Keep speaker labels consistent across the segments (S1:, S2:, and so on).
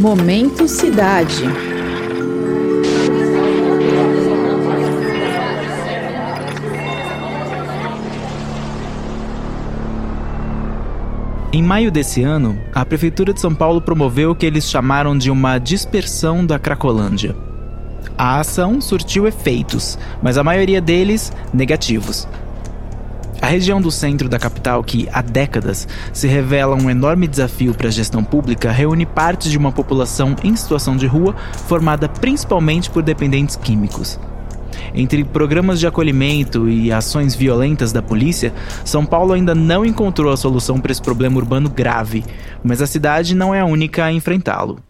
S1: Momento Cidade.
S2: Em maio desse ano, a Prefeitura de São Paulo promoveu o que eles chamaram de uma dispersão da Cracolândia. A ação surtiu efeitos, mas a maioria deles negativos. A região do centro da capital, que há décadas se revela um enorme desafio para a gestão pública, reúne parte de uma população em situação de rua formada principalmente por dependentes químicos. Entre programas de acolhimento e ações violentas da polícia, São Paulo ainda não encontrou a solução para esse problema urbano grave, mas a cidade não é a única a enfrentá-lo.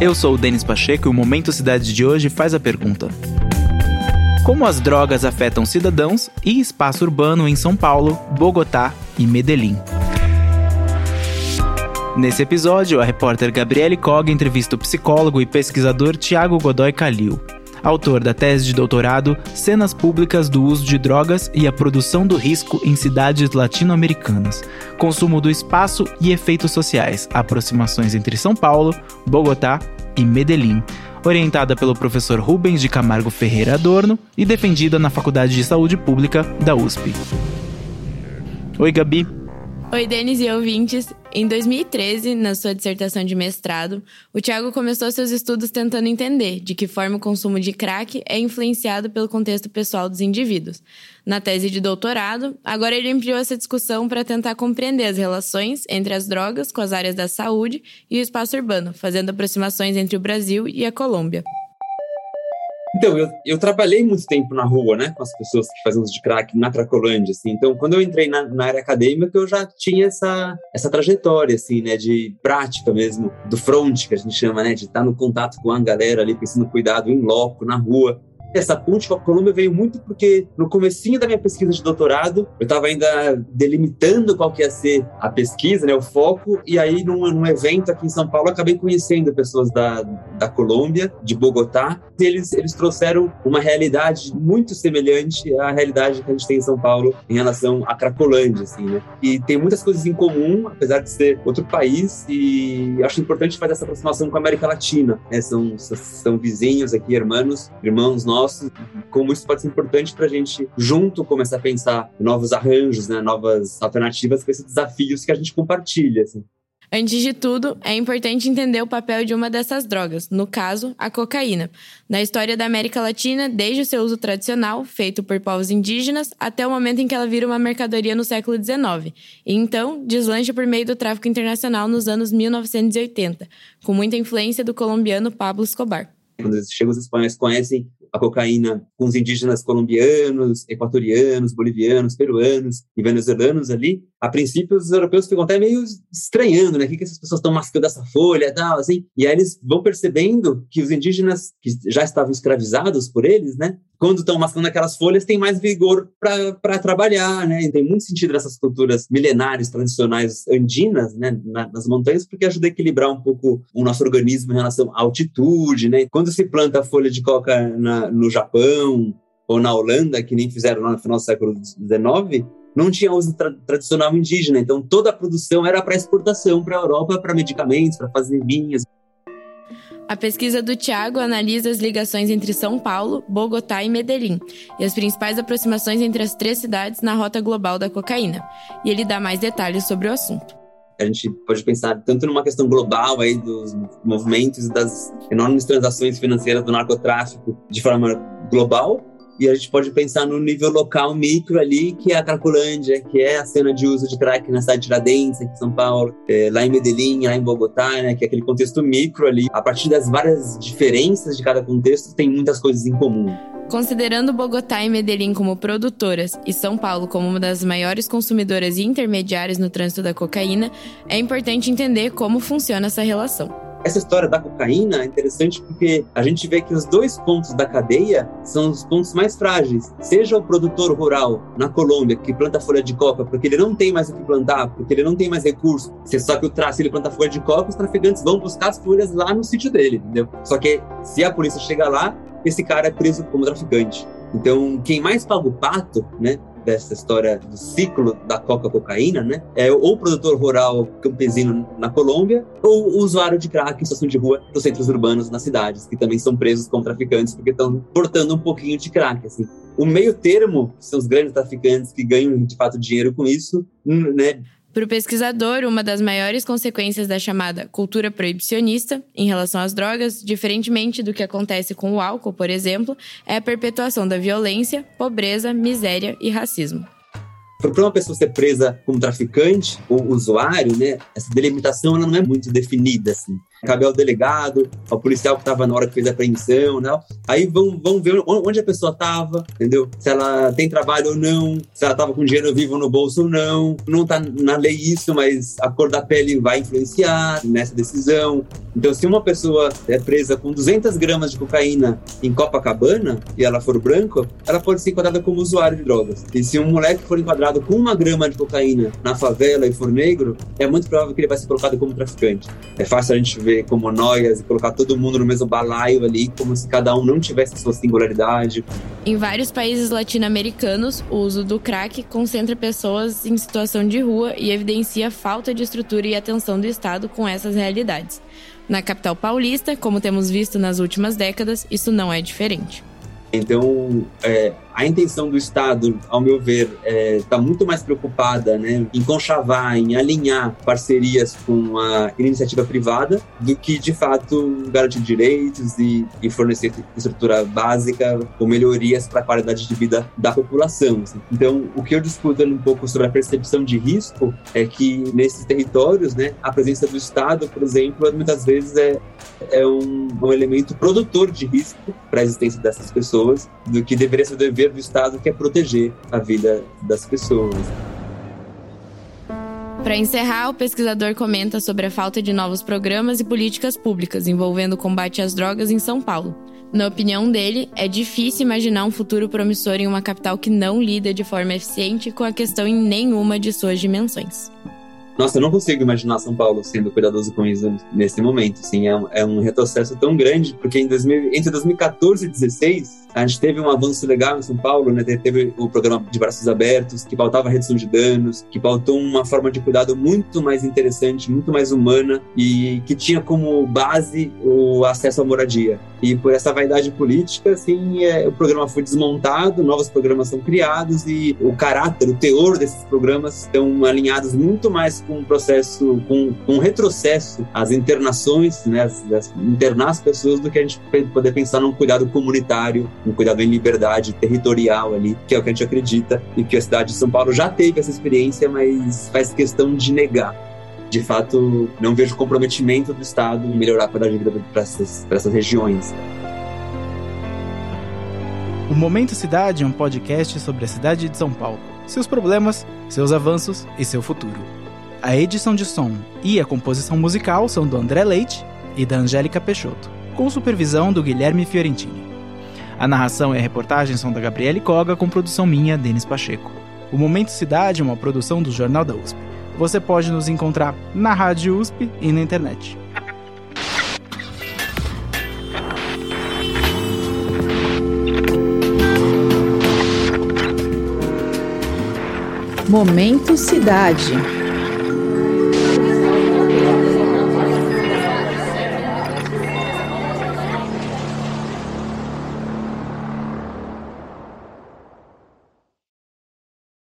S2: Eu sou o Denis Pacheco e o Momento Cidade de hoje faz a pergunta: como as drogas afetam cidadãos e espaço urbano em São Paulo, Bogotá e Medellín. Nesse episódio, a repórter Gabriele Cog entrevista o psicólogo e pesquisador Tiago Godoy Calil, autor da tese de doutorado Cenas Públicas do Uso de Drogas e a Produção do Risco em Cidades Latino-Americanas, Consumo do Espaço e Efeitos Sociais, aproximações entre São Paulo, Bogotá e Medellín, orientada pelo professor Rubens de Camargo Ferreira Adorno e defendida na Faculdade de Saúde Pública da USP. Oi, Gabi.
S3: Oi, Denis e ouvintes. Em 2013, na sua dissertação de mestrado, o Tiago começou seus estudos tentando entender de que forma o consumo de crack é influenciado pelo contexto pessoal dos indivíduos. Na tese de doutorado, agora ele ampliou essa discussão para tentar compreender as relações entre as drogas com as áreas da saúde e o espaço urbano, fazendo aproximações entre o Brasil e a Colômbia.
S4: Então, eu, eu trabalhei muito tempo na rua, né, com as pessoas que fazem uso de crack na Cracolândia, assim. Então, quando eu entrei na, na, área acadêmica, eu já tinha essa, essa trajetória, assim, né, de prática mesmo, do front, que a gente chama, né, de estar no contato com a galera ali, pensando cuidado em loco, na rua. Essa ponte com a Colômbia veio muito porque no comecinho da minha pesquisa de doutorado, eu estava ainda delimitando qual que ia ser a pesquisa, né, o foco, e aí num, num evento aqui em São Paulo, acabei conhecendo pessoas da, da Colômbia, de Bogotá, e eles, eles trouxeram uma realidade muito semelhante à realidade que a gente tem em São Paulo em relação à Cracolândia, assim, né? E tem muitas coisas em comum, apesar de ser outro país, e acho importante fazer essa aproximação com a América Latina, né? São, são vizinhos aqui, irmãos, irmãos nossos, nossos, como isso pode ser importante para a gente, junto, começar a pensar novos arranjos, né, novas alternativas com esses desafios que a gente compartilha. Assim.
S3: Antes de tudo, é importante entender o papel de uma dessas drogas, no caso, a cocaína, na história da América Latina, desde o seu uso tradicional, feito por povos indígenas, até o momento em que ela vira uma mercadoria no século XIX, e então deslancha por meio do tráfico internacional nos anos 1980, com muita influência do colombiano Pablo Escobar.
S4: Quando chegam os espanhóis conhecem a cocaína com os indígenas colombianos, equatorianos, bolivianos, peruanos e venezuelanos ali, a princípio os europeus ficam até meio estranhando, né? O que, que essas pessoas estão mascando essa folha e tal, assim. E aí eles vão percebendo que os indígenas que já estavam escravizados por eles, né? Quando estão mascando aquelas folhas, tem mais vigor para trabalhar, né? E tem muito sentido nessas culturas milenares, tradicionais andinas, né? Na, nas montanhas, porque ajuda a equilibrar um pouco o nosso organismo em relação à altitude, né? Quando se planta a folha de coca na, no Japão ou na Holanda, que nem fizeram lá no final do século XIX, não tinha uso tra tradicional indígena, então toda a produção era para exportação para a Europa, para medicamentos, para fazer vinhas.
S3: A pesquisa do Tiago analisa as ligações entre São Paulo, Bogotá e Medellín e as principais aproximações entre as três cidades na rota global da cocaína. E ele dá mais detalhes sobre o assunto.
S4: A gente pode pensar tanto numa questão global aí dos movimentos das enormes transações financeiras do narcotráfico de forma global, e a gente pode pensar no nível local micro ali, que é a Cracolândia, que é a cena de uso de crack na cidade de Tiradentes, aqui em São Paulo, é, lá em Medellín, lá em Bogotá, né, que é aquele contexto micro ali. A partir das várias diferenças de cada contexto, tem muitas coisas em comum.
S3: Considerando Bogotá e Medellín como produtoras e São Paulo como uma das maiores consumidoras e intermediárias no trânsito da cocaína, é importante entender como funciona essa relação.
S4: Essa história da cocaína é interessante porque a gente vê que os dois pontos da cadeia são os pontos mais frágeis. Seja o produtor rural na Colômbia que planta folha de coca porque ele não tem mais o que plantar, porque ele não tem mais recurso. Só que o traço ele planta folha de coca, os traficantes vão buscar as folhas lá no sítio dele, entendeu? Só que se a polícia chega lá, esse cara é preso como traficante. Então, quem mais paga o pato, né, dessa história do ciclo da coca-cocaína, né? É ou produtor rural campesino na Colômbia, ou usuário de crack em situação de rua nos centros urbanos nas cidades, que também são presos como traficantes porque estão portando um pouquinho de crack, assim. O meio termo, são os grandes traficantes que ganham de fato dinheiro com isso, né?
S3: Para o pesquisador, uma das maiores consequências da chamada cultura proibicionista em relação às drogas, diferentemente do que acontece com o álcool, por exemplo, é a perpetuação da violência, pobreza, miséria e racismo.
S4: Para uma pessoa ser presa como traficante ou usuário, né, essa delimitação ela não é muito definida assim cabe ao delegado, ao policial que estava na hora que fez a apreensão, né? Aí vão, vão ver onde a pessoa estava, entendeu? Se ela tem trabalho ou não, se ela estava com dinheiro vivo no bolso ou não. Não está na lei isso, mas a cor da pele vai influenciar nessa decisão. Então, se uma pessoa é presa com 200 gramas de cocaína em Copacabana e ela for branca, ela pode ser enquadrada como usuário de drogas. E se um moleque for enquadrado com uma grama de cocaína na favela e for negro, é muito provável que ele vai ser colocado como traficante. É fácil a gente ver como noias e colocar todo mundo no mesmo balaio ali, como se cada um não tivesse sua singularidade.
S3: Em vários países latino-americanos, o uso do crack concentra pessoas em situação de rua e evidencia falta de estrutura e atenção do Estado com essas realidades. Na capital paulista, como temos visto nas últimas décadas, isso não é diferente.
S4: Então, é, a intenção do Estado, ao meu ver, está é, tá muito mais preocupada né, em conchavar, em alinhar parcerias com a iniciativa privada do que, de fato, garantir direitos e, e fornecer estrutura básica ou melhorias para a qualidade de vida da população. Assim. Então, o que eu discuto um pouco sobre a percepção de risco é que nesses territórios, né, a presença do Estado, por exemplo, muitas vezes é, é um, um elemento produtor de risco para a existência dessas pessoas do que deveria ser o dever dever do Estado que é proteger a vida das pessoas.
S3: Para encerrar, o pesquisador comenta sobre a falta de novos programas e políticas públicas envolvendo o combate às drogas em São Paulo. Na opinião dele, é difícil imaginar um futuro promissor em uma capital que não lida de forma eficiente com a questão em nenhuma de suas dimensões.
S4: Nossa, eu não consigo imaginar São Paulo sendo cuidadoso com isso nesse momento. Assim, é, um, é um retrocesso tão grande, porque em 2000, entre 2014 e 2016, a gente teve um avanço legal em São Paulo, né? Teve o programa de braços abertos, que pautava redução de danos, que pautou uma forma de cuidado muito mais interessante, muito mais humana e que tinha como base o acesso à moradia. E por essa vaidade política, assim, é, o programa foi desmontado, novos programas são criados e o caráter, o teor desses programas estão alinhados muito mais com um processo, com, com um retrocesso às internações, né, as, as, internar as pessoas do que a gente poder pensar num cuidado comunitário, um cuidado em liberdade territorial ali, que é o que a gente acredita e que a cidade de São Paulo já teve essa experiência, mas faz questão de negar de fato, não vejo comprometimento do Estado em melhorar a qualidade de vida para essas, essas regiões.
S2: O Momento Cidade é um podcast sobre a cidade de São Paulo, seus problemas, seus avanços e seu futuro. A edição de som e a composição musical são do André Leite e da Angélica Peixoto, com supervisão do Guilherme Fiorentini. A narração e a reportagem são da Gabriele Coga, com produção minha, Denis Pacheco. O Momento Cidade é uma produção do Jornal da USP. Você pode nos encontrar na Rádio USP e na internet.
S1: Momento Cidade.